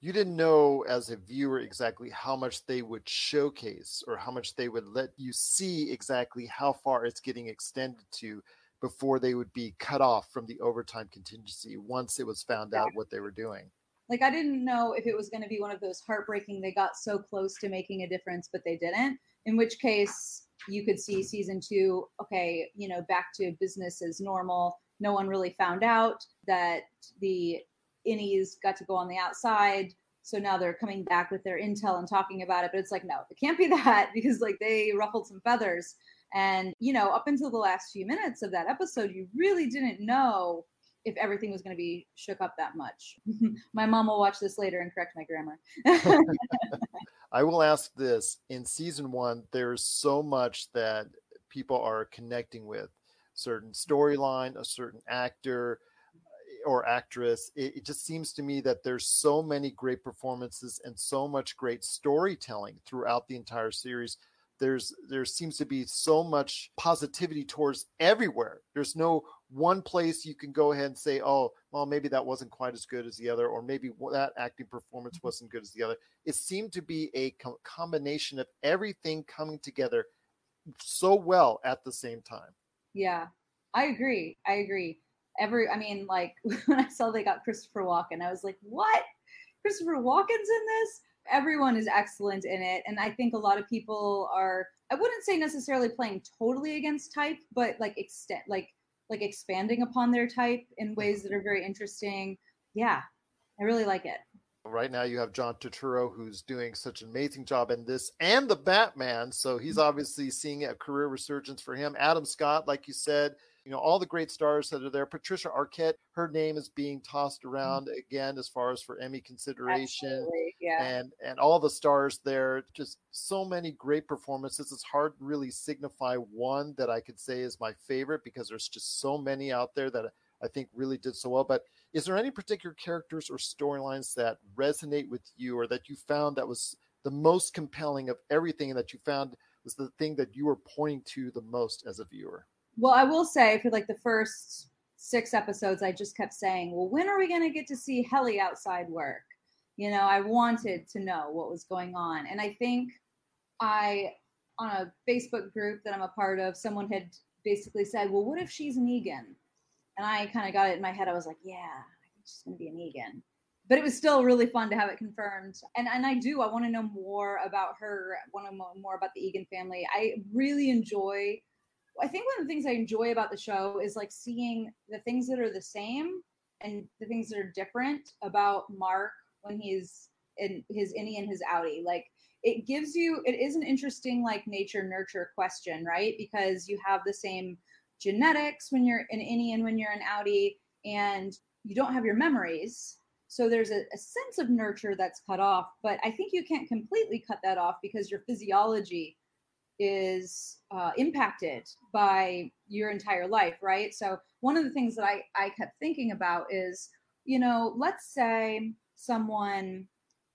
you didn't know as a viewer exactly how much they would showcase or how much they would let you see exactly how far it's getting extended to before they would be cut off from the overtime contingency once it was found yeah. out what they were doing. Like I didn't know if it was going to be one of those heartbreaking they got so close to making a difference but they didn't. In which case you could see season 2 okay, you know, back to business as normal. No one really found out that the innies got to go on the outside. So now they're coming back with their intel and talking about it. But it's like, no, it can't be that because like they ruffled some feathers. And, you know, up until the last few minutes of that episode, you really didn't know if everything was going to be shook up that much. my mom will watch this later and correct my grammar. I will ask this in season one, there's so much that people are connecting with certain storyline, a certain actor, uh, or actress. It, it, just seems to me that there's so many great performances and so much great storytelling throughout the entire series. There's there seems to be so much positivity towards everywhere. There's no one place you can go ahead and say, "Oh, well, maybe that wasn't quite as good as the other," or maybe that acting performance mm-hmm. wasn't good as the other. It seemed to be a co- combination of everything coming together so well at the same time. Yeah, I agree. I agree every i mean like when i saw they got christopher walken i was like what christopher walken's in this everyone is excellent in it and i think a lot of people are i wouldn't say necessarily playing totally against type but like extend like like expanding upon their type in ways that are very interesting. Yeah i really like it. Right now you have john turturro who's doing such an amazing job in this and the batman so he's mm-hmm. obviously seeing a career resurgence for him. Adam scott like you said you know all the great stars that are there. Patricia Arquette, her name is being tossed mm-hmm. around mm-hmm. again as far as for Emmy consideration, yeah. and and all the stars there. Just so many great performances. It's hard to really signify one that I could say is my favorite because there's just so many out there that I think really did so well. But is there any particular characters or storylines that resonate with you, or that you found that was the most compelling of everything, that you found was the thing that you were pointing to the most as a viewer? Well, I will say for like the first six episodes, I just kept saying, well, when are we going to get to see Helly outside work? You know, I wanted to know what was going on. And I think I, on a Facebook group that I'm a part of, someone had basically said, well, what if she's Negan? And I kind of got it in my head. I was like, yeah, I think she's going to be an Eagan. But it was still really fun to have it confirmed. And, and I do, I want to know more about her, want to know more about the Eagan family. I really enjoy I think one of the things I enjoy about the show is like seeing the things that are the same and the things that are different about Mark when he's in his innie and his outie. Like it gives you it is an interesting like nature nurture question, right? Because you have the same genetics when you're an innie and when you're an outie, and you don't have your memories. So there's a, a sense of nurture that's cut off, but I think you can't completely cut that off because your physiology is uh, impacted by your entire life, right? So one of the things that I, I kept thinking about is, you know, let's say someone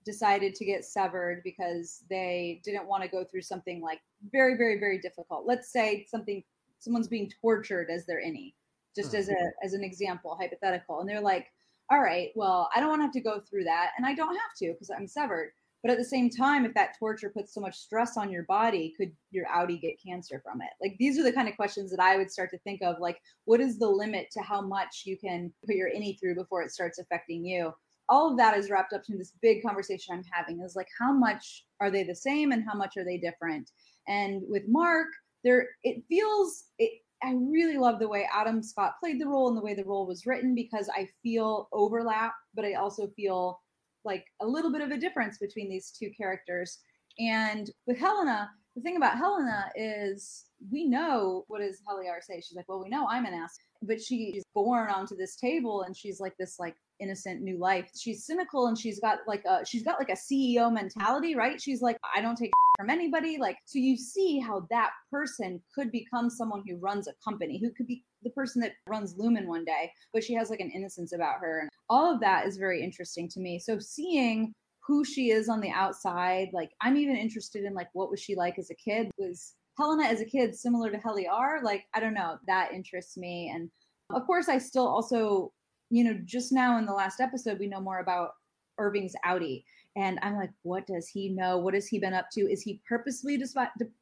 decided to get severed because they didn't want to go through something like very, very, very difficult. Let's say something someone's being tortured as their innie. just as a as an example, hypothetical. And they're like, all right, well, I don't want to have to go through that, and I don't have to because I'm severed. But at the same time, if that torture puts so much stress on your body, could your outie get cancer from it? Like these are the kind of questions that I would start to think of. Like, what is the limit to how much you can put your innie through before it starts affecting you? All of that is wrapped up in this big conversation I'm having. Is like, how much are they the same and how much are they different? And with Mark, there it feels it. I really love the way Adam Scott played the role and the way the role was written because I feel overlap, but I also feel like a little bit of a difference between these two characters. And with Helena, the thing about Helena is we know what does Helly R say? She's like, well, we know I'm an ass, but she's born onto this table and she's like this like innocent new life. She's cynical and she's got like a she's got like a CEO mentality, right? She's like, I don't take from anybody. Like, so you see how that person could become someone who runs a company, who could be the person that runs Lumen one day, but she has like an innocence about her. And all of that is very interesting to me. So seeing who she is on the outside, like I'm even interested in like what was she like as a kid? Was Helena as a kid similar to Helly R? Like, I don't know. That interests me. And of course, I still also, you know, just now in the last episode, we know more about Irving's outie. And I'm like, what does he know? What has he been up to? Is he purposely de-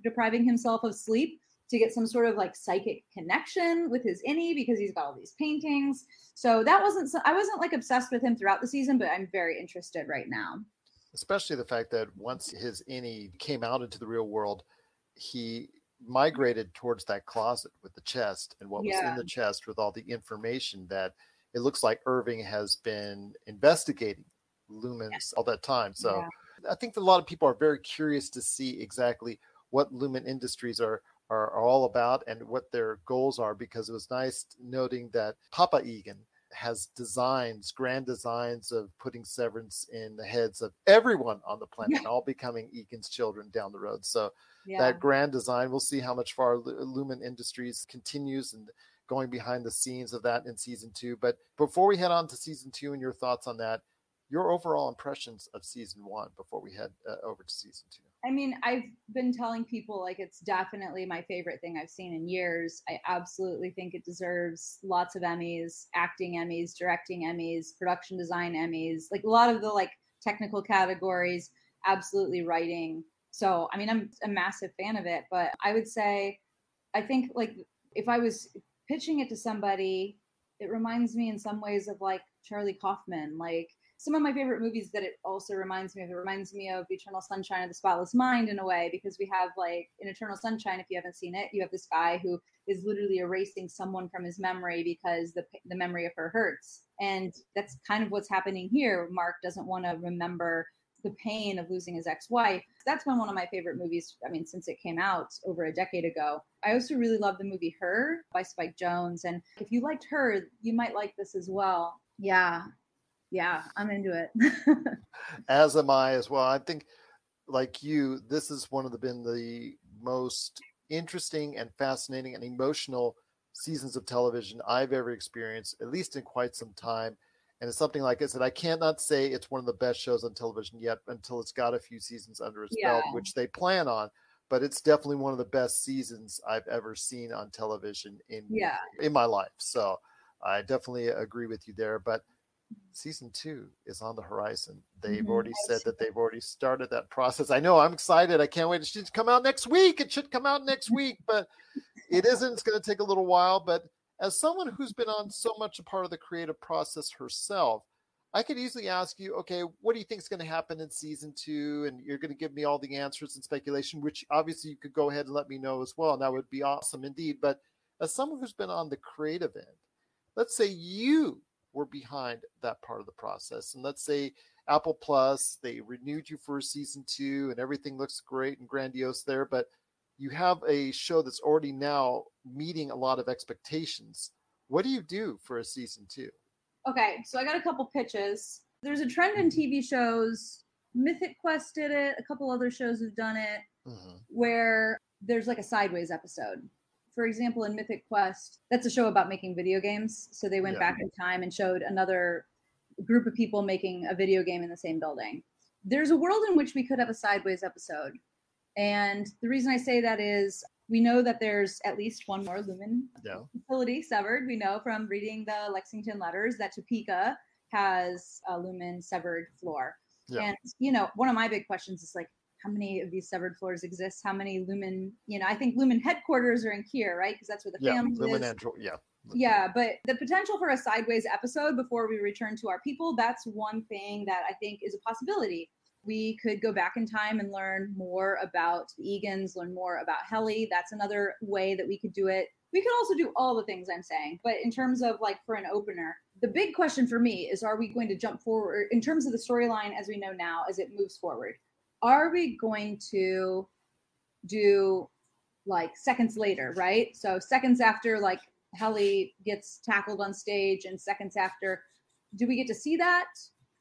depriving himself of sleep to get some sort of like psychic connection with his innie because he's got all these paintings? So that wasn't, I wasn't like obsessed with him throughout the season, but I'm very interested right now. Especially the fact that once his innie came out into the real world, he migrated towards that closet with the chest and what yeah. was in the chest with all the information that it looks like Irving has been investigating lumens yeah. all that time. So yeah. I think that a lot of people are very curious to see exactly what Lumen Industries are, are, are all about and what their goals are because it was nice noting that Papa Eagan has designs, grand designs of putting severance in the heads of everyone on the planet, yeah. all becoming Eagan's children down the road. So yeah. that grand design, we'll see how much far Lumen Industries continues and going behind the scenes of that in season two. But before we head on to season two and your thoughts on that, your overall impressions of season one before we head uh, over to season two. I mean, I've been telling people like it's definitely my favorite thing I've seen in years. I absolutely think it deserves lots of Emmys, acting Emmys, directing Emmys, production design Emmys, like a lot of the like technical categories, absolutely writing. So, I mean, I'm a massive fan of it, but I would say I think like if I was pitching it to somebody, it reminds me in some ways of like Charlie Kaufman, like some of my favorite movies that it also reminds me of. It reminds me of Eternal Sunshine of the Spotless Mind in a way because we have like in Eternal Sunshine, if you haven't seen it, you have this guy who is literally erasing someone from his memory because the the memory of her hurts, and that's kind of what's happening here. Mark doesn't want to remember the pain of losing his ex-wife. That's been one of my favorite movies. I mean, since it came out over a decade ago. I also really love the movie Her by Spike Jonze, and if you liked Her, you might like this as well. Yeah, yeah, I'm into it. as am I as well. I think, like you, this is one of the been the most interesting and fascinating and emotional seasons of television I've ever experienced, at least in quite some time. And it's something like I said, I cannot say it's one of the best shows on television yet until it's got a few seasons under its yeah. belt, which they plan on. But it's definitely one of the best seasons I've ever seen on television in yeah. in my life. So I definitely agree with you there. But season two is on the horizon. They've mm-hmm. already said that they've already started that process. I know I'm excited. I can't wait. It should come out next week. It should come out next week, but it isn't. It's going to take a little while. But as someone who's been on so much a part of the creative process herself, I could easily ask you, okay, what do you think is going to happen in season two? And you're going to give me all the answers and speculation, which obviously you could go ahead and let me know as well. And that would be awesome indeed. But as someone who's been on the creative end, let's say you were behind that part of the process. And let's say Apple Plus, they renewed you for season two and everything looks great and grandiose there, but you have a show that's already now meeting a lot of expectations. What do you do for a season two? Okay, so I got a couple pitches. There's a trend in TV shows. Mythic Quest did it. A couple other shows have done it, mm-hmm. where there's like a sideways episode for example, in Mythic Quest, that's a show about making video games. So they went yeah. back in time and showed another group of people making a video game in the same building. There's a world in which we could have a sideways episode. And the reason I say that is We know that there's at least one more Lumen Yeah. facility severed. We know from reading the Lexington letters that Topeka has a Lumen severed floor. Yeah. And you know, one of my big questions is like, how many of these severed floors exist? How many Lumen? You know, I think Lumen headquarters are in Kier, right? Because that's where the Yeah. family Lumen is. and Dro- yeah. Yeah, but the potential for a sideways episode before we return to our people, that's one thing that I think is a possibility. We could go back in time and learn more about the Eagans, learn more about Helly. That's another way that we could do it. We could also do all the things I'm saying, but in terms of like for an opener, the big question for me is are we going to jump forward in terms of the storyline as we know now as it moves forward? Are we going to do like seconds later, right? So seconds after like Helly gets tackled on stage and seconds after, do we get to see that?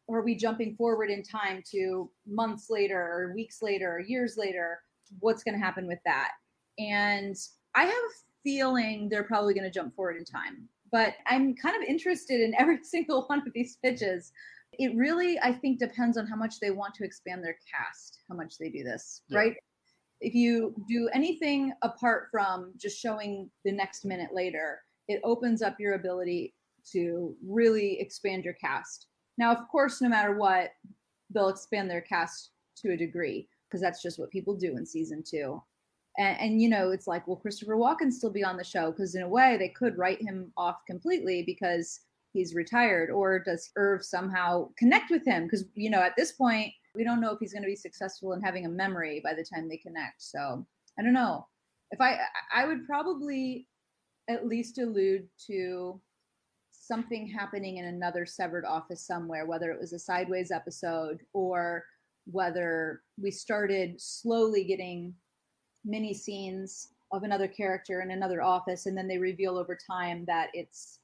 Or are we jumping forward in time to months later or weeks later or years later? What's going to happen with that? And I have a feeling they're probably going to jump forward in time. But I'm kind of interested in every single one of these pitches. It really, I think, depends on how much they want to expand their cast, how much they do this, Yeah. right? if you do anything apart from just showing the next minute later, it opens up your ability to really expand your cast. Now, of course, no matter what, they'll expand their cast to a degree because that's just what people do in season two. And, and you know, it's like, will Christopher Walken still be on the show? Because in a way, they could write him off completely because he's retired. Or does Irv somehow connect with him? Because you know, at this point, we don't know if he's going to be successful in having a memory by the time they connect. So I don't know. If I, I would probably at least allude to something happening in another severed office somewhere, whether it was a sideways episode or whether we started slowly getting mini scenes of another character in another office and then they reveal over time that it's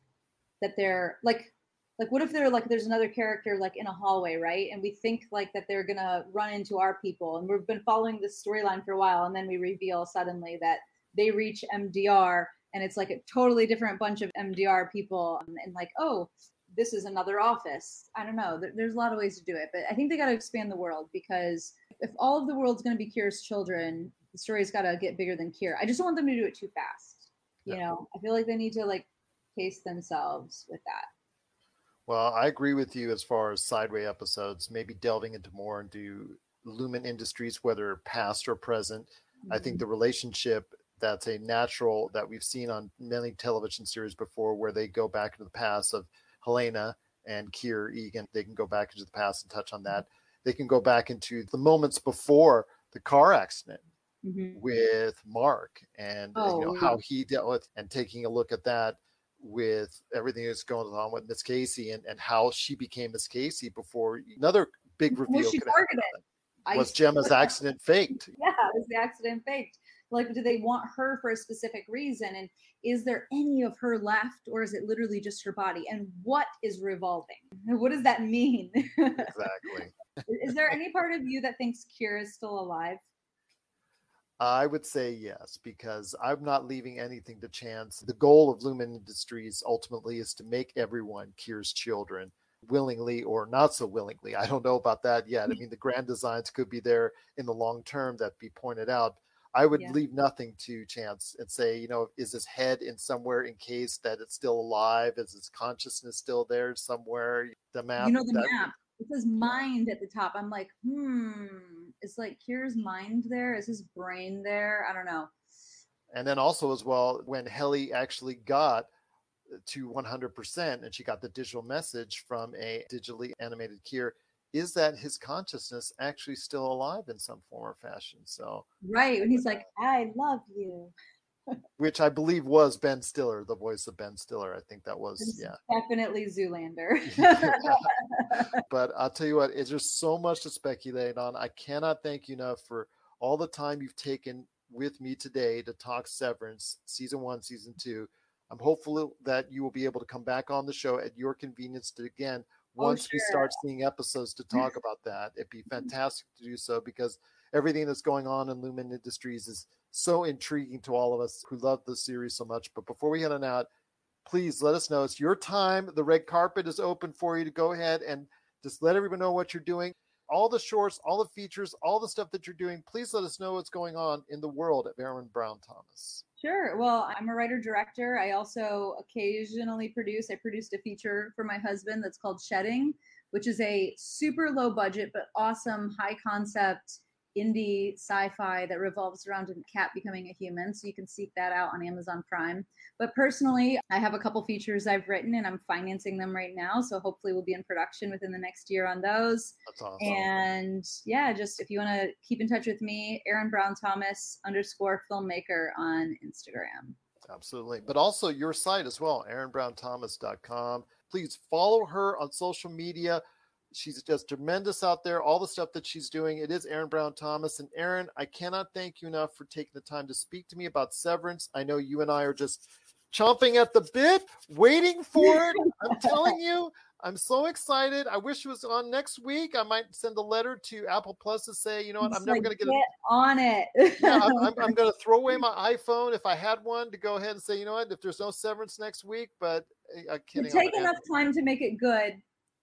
that they're like like what if they're like there's another character like in a hallway right? And we think like that they're gonna run into our people. And we've been following this storyline for a while and then we reveal suddenly that they reach mdr and it's like a totally different bunch of mdr people. And, and like oh this is another office. I don't know. There, there's a lot of ways to do it but i think they got to expand the world because if all of the world's going to be kier's children the story's got to get bigger than kier i just don't want them to do it too fast you know? I feel like they need to like pace themselves with that Well, I agree with you as far as sideway episodes, maybe delving into more into Lumen Industries, whether past or present. I think the relationship that's a natural that we've seen on many television series before, where they go back into the past of Helena and Kier Eagan. They can go back into the past and touch on that. They can go back into the moments before the car accident Mhm. with Mark and uh, you know Oh, how he dealt with and taking a look at that with everything that's going on with Miss Casey and, and how she became Miss Casey before another big reveal? Was Gemma's accident faked? yeah, was the accident faked? Like, do they want her for a specific reason? And is there any of her left, or is it literally just her body? And what is revolving? What does that mean? Exactly. is there any part of you that thinks Kier is still alive? I would say yes, because I'm not leaving anything to chance. The goal of Lumen Industries ultimately is to make everyone Kier's children willingly or not so willingly. I don't know about that yet. I mean, the grand designs could be there in the long term that be pointed out. I would Yeah. leave nothing to chance and say, you know, is his head in somewhere in case that it's still alive? Is his consciousness still there somewhere? The map. you know the that- map. It says mind at the top. I'm like, hmm, is like Kier's mind there? Is his brain there? I don't know. And then also as well, when Helly actually got to 100% and she got the digital message from a digitally animated Kier, is that his consciousness actually still alive in some form or fashion? So, Right. When he's like, I love you. Which I believe was Ben Stiller, the voice of Ben Stiller. I think that was, It's yeah. Definitely Zoolander. but I'll tell you what, it's just so much to speculate on. I cannot thank you enough for all the time you've taken with me today to talk Severance season one, season two. I'm hopeful that you will be able to come back on the show at your convenience to again Oh, once we start seeing episodes to talk about that. It'd be fantastic to do so because everything that's going on in Lumen Industries is so intriguing to all of us who love the series so much. But before we head on out, please let us know it's your time. The red carpet is open for you to go ahead and just let everyone know what you're doing. all the shorts, all the features, all the stuff that you're doing, please let us know what's going on in the world of Aaron Brown Thomas. Sure. Well, I'm a writer director. I also occasionally produce. I produced a feature for my husband that's called Shedding, which is a super low budget but awesome high concept indie sci-fi that revolves around a cat becoming a human so you can seek that out on amazon prime but personally i have a couple features i've written and i'm financing them right now so hopefully we'll be in production within the next year on those That's awesome. and yeah just if you want to keep in touch with me aaron brown thomas underscore filmmaker on instagram Absolutely. But also your site as well, aaronbrownthomas.com. Please follow her on social media. She's just tremendous out there. All the stuff that she's doing, it is Aaron Brown Thomas. And Aaron, I cannot thank you enough for taking the time to speak to me about Severance. I know you and I are just chomping at the bit, waiting for it. I'm telling you, I'm so excited. I wish it was on next week. I might send a letter to Apple Plus to say, you know what, I'm never like, going to get a on it yeah, I'm, I'm, I'm going to throw away my iPhone if I had one to go ahead and say, you know what, if there's no severance next week, but uh, kidding. It'll on take enough time to make it good,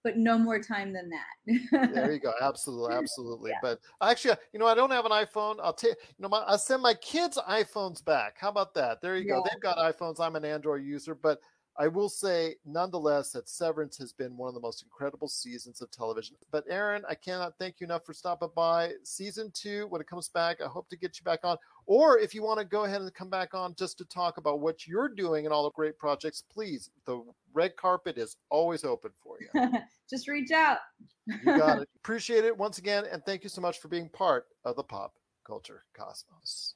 but no more time than that. There you go. Absolutely, absolutely. But actually, you know, I don't have an iPhone. I'll take, you know, my, I'll send my kids' iPhones back. How about that? There you go. They've got iPhones. I'm an Android user, but I will say, nonetheless, that Severance has been one of the most incredible seasons of television. But Aaron, I cannot thank you enough for stopping by. Season two, when it comes back, I hope to get you back on. Or if you want to go ahead and come back on just to talk about what you're doing and all the great projects, please. The red carpet is always open for you. Just reach out. You got it. Appreciate it once again, and thank you so much for being part of the pop culture cosmos.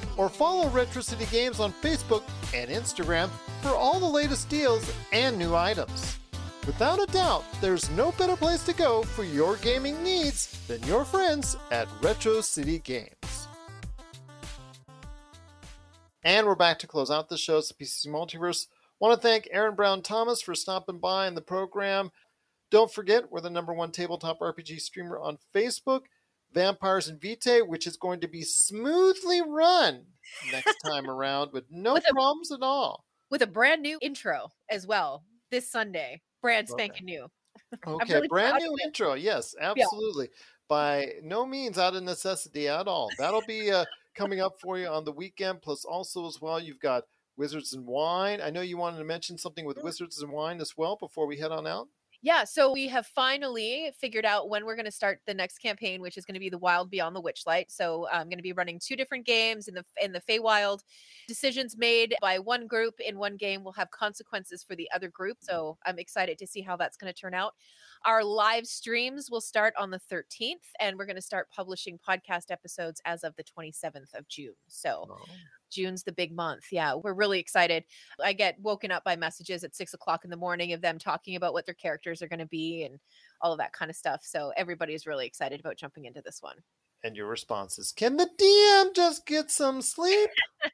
or follow Retro City Games on Facebook and Instagram for all the latest deals and new items. Without a doubt, there's no better place to go for your gaming needs than your friends at Retro City Games. And we're back to close out the show. The PCC Multiverse. Want to thank Aaron Brown Thomas for stopping by in the program. Don't forget, we're the number one tabletop RPG streamer on Facebook, Vampires and Vitae, which is going to be smoothly run next time around with no With a- problems at all. with a brand new intro as well this Sunday. Brand Okay. spanking new. Okay, really brand new intro. Yes, absolutely. By no means out of necessity at all. That'll be uh, coming up for you on the weekend. Plus, also as well, you've got Wizards and Wine. I know you wanted to mention something with Wizards and Wine as well before we head on out. Yeah, so we have finally figured out when we're going to start the next campaign, which is going to be the Wild Beyond the Witchlight. So I'm going to be running two different games in the in the Feywild. Decisions made by one group in one game will have consequences for the other group. So I'm excited to see how that's going to turn out. Our live streams will start on the 13th, and we're going to start publishing podcast episodes as of the 27th of June. So Oh. June's the big month. Yeah, we're really excited. I get woken up by messages at six o'clock in the morning of them talking about what their characters are going to be and all of that kind of stuff. So everybody's really excited about jumping into this one. And your response is, can the DM just get some sleep?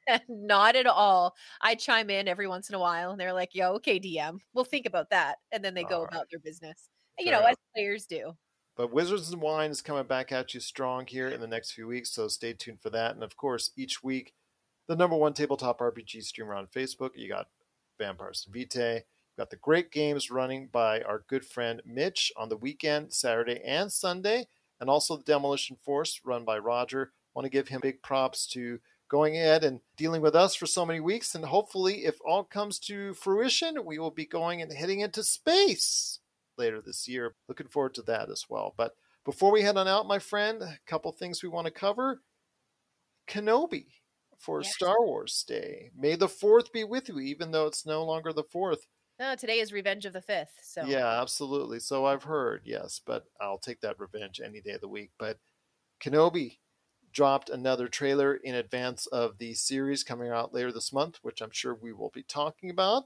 Not at all. I chime in every once in a while and they're like, yo, okay, DM, we'll think about that. And then they go All right. about their business. You know, enough. as players do. But Wizards and Wine is coming back at you strong here in the next few weeks, so stay tuned for that. And of course, each week, the number one tabletop RPG streamer on Facebook, you got Vampires Vitae. You've got the great games running by our good friend Mitch on the weekend, Saturday and Sunday, and also the Demolition Force run by Roger. Want to give him big props to going ahead and dealing with us for so many weeks. And hopefully, if all comes to fruition, we will be going and heading into space later this year. Looking forward to that as well. But before we head on out, my friend, a couple things we want to cover. Kenobi for Yes. Star Wars Day. May the 4th be with you, even though it's no longer the 4th. No, today is Revenge of the Fifth. So Yeah, absolutely. So I've heard, yes, but I'll take that revenge any day of the week. But Kenobi dropped another trailer in advance of the series coming out later this month, which I'm sure we will be talking about.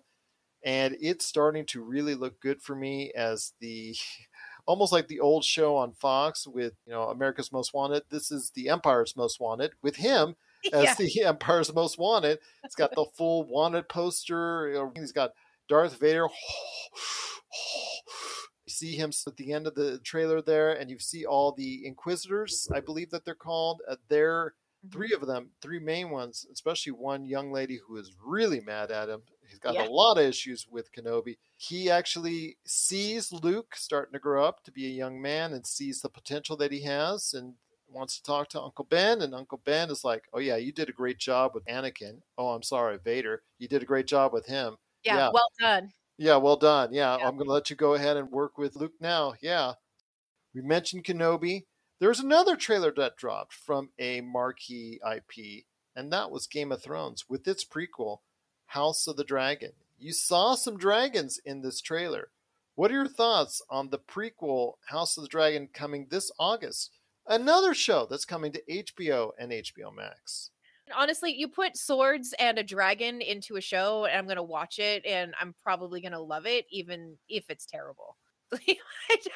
And it's starting to really look good for me as the almost like the old show on Fox with you know America's Most Wanted. This is the Empire's Most Wanted with him as yeah. the Empire's Most Wanted. It's got the full wanted poster. He's got Darth Vader. You see him at the end of the trailer there, and you see all the Inquisitors, I believe that they're called. Uh, they're Mhm. three of them, three main ones, especially one young lady who is really mad at him. He's got Yeah. a lot of issues with Kenobi. He actually sees Luke starting to grow up to be a young man and sees the potential that he has and wants to talk to Uncle Ben. And Uncle Ben is like, Oh, yeah, you did a great job with Anakin. Oh, I'm sorry, Vader. You did a great job with him. yeah, yeah. well done. Yeah, well done. Yeah, Yeah. I'm going to let you go ahead and work with Luke now. Yeah. We mentioned Kenobi. There's another trailer that dropped from a marquee IP, and that was Game of Thrones with its prequel, House of the Dragon. You saw some dragons in this trailer. What are your thoughts on the prequel, House of the Dragon, coming this August? Another show that's coming to HBO and HBO Max. honestly, you put swords and a dragon into a show, and I'm gonna watch it, and I'm probably gonna love it, even if it's terrible. I,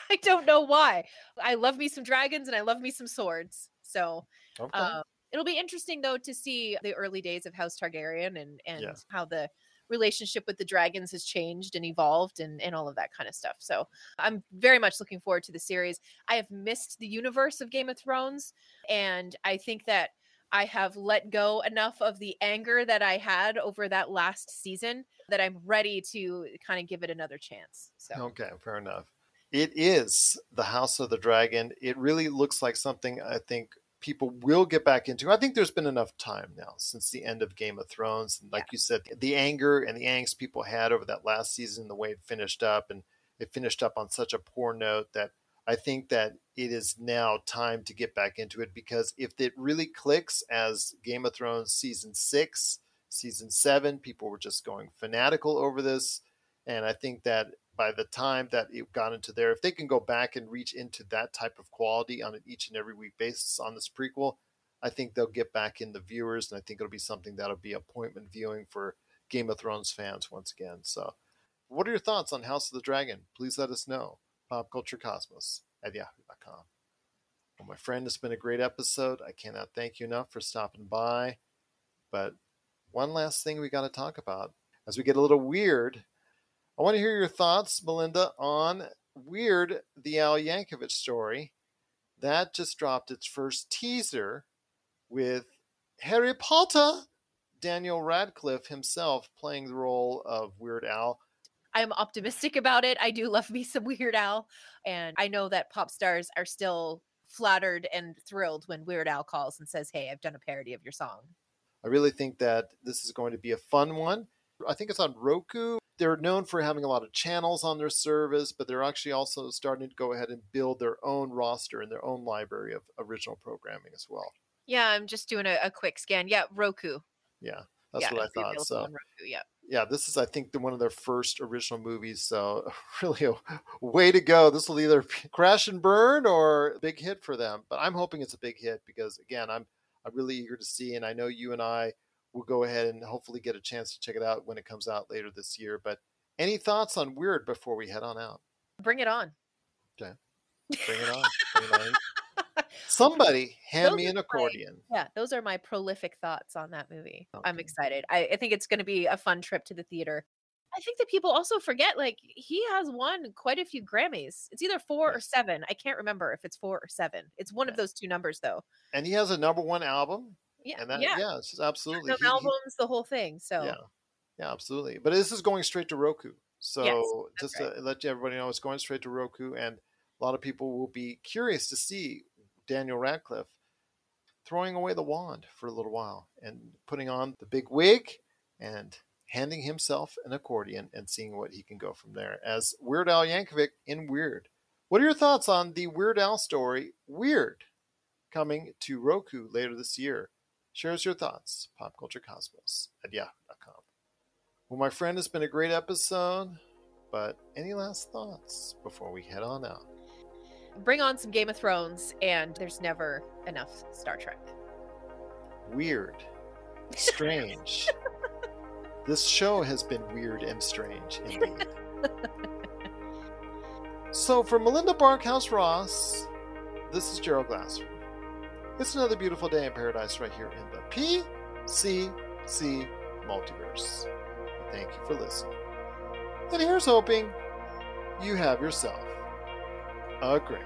I don't know why. I love me some dragons and I love me some swords. So Okay. uh, it'll be interesting though to see the early days of House Targaryen and and Yeah. how the relationship with the dragons has changed and evolved and and all of that kind of stuff. So I'm very much looking forward to the series. I have missed the universe of Game of Thrones, and I think that I have let go enough of the anger that I had over that last season that I'm ready to kind of give it another chance. So Okay, fair enough. It is the House of the Dragon. It really looks like something I think people will get back into. I think there's been enough time now since the end of Game of Thrones. And like you said, the anger and the angst people had over that last season, the way it finished up, and it finished up on such a poor note that I think that it is now time to get back into it because if it really clicks as Game of Thrones season six, season seven, people were just going fanatical over this. And I think that by the time that it got into there, if they can go back and reach into that type of quality on an each and every week basis on this prequel, I think they'll get back in the viewers. And I think it'll be something that'll be appointment viewing for Game of Thrones fans once again. So, what are your thoughts on House of the Dragon? Please let us know. PopCultureCosmos at yahoo.com. Well, my friend, it's been a great episode. I cannot thank you enough for stopping by. But one last thing we got to talk about as we get a little weird. I want to hear your thoughts, Melinda, on Weird, the Al Yankovic story. That just dropped its first teaser with Harry Potter, Daniel Radcliffe himself playing the role of Weird Al. I'm optimistic about it. I do love me some Weird Al, and I know that pop stars are still flattered and thrilled when Weird Al calls and says, "Hey, I've done a parody of your song." I really think that this is going to be a fun one. I think it's on Roku. They're known for having a lot of channels on their service, but they're actually also starting to go ahead and build their own roster and their own library of original programming as well. Yeah, I'm just doing a, a quick scan. Yeah, Roku. Yeah, that's yeah, what I thought. So, Roku. Yeah. yeah, this is, I think, the, one of their first original movies. So, really, a way to go. This will either crash and burn or a big hit for them. But I'm hoping it's a big hit because, again, I'm I'm really eager to see, and I know you and I will go ahead and hopefully get a chance to check it out when it comes out later this year. But any thoughts on Weird before we head on out? Bring it on. Bring it on. Bring it on. Somebody hand Those me an my- accordion. Yeah, those are my prolific thoughts on that movie. I'm excited. I, I think it's going to be a fun trip to the theater. I think that people also forget, like, he has won quite a few Grammys. It's either four or seven. I can't remember if it's four or seven. It's one of those two numbers, though. And he has a number one album. Yeah. And that, yeah. yeah, it's absolutely. He- he- albums, the whole thing. So, Yeah, yeah, absolutely. But this is going straight to Roku. So that's just right. to let everybody know, it's going straight to Roku, and a lot of people will be curious to see Daniel Radcliffe throwing away the wand for a little while and putting on the big wig and handing himself an accordion and seeing what he can go from there as Weird Al Yankovic in Weird. What are your thoughts on the Weird Al story, Weird, coming to Roku later this year? Share us your thoughts, popculturecosmos at yahoo.com. Well, my friend, it's been a great episode, but any last thoughts before we head on out? bring on some Game of Thrones, and there's never enough Star Trek. Weird, strange. this show has been weird and strange indeed. So for Melinda Barkhouse Ross, this is Gerald Glassford. It's another beautiful day in paradise right here in the PCC multiverse. Thank you for listening. And here's hoping you have yourself a great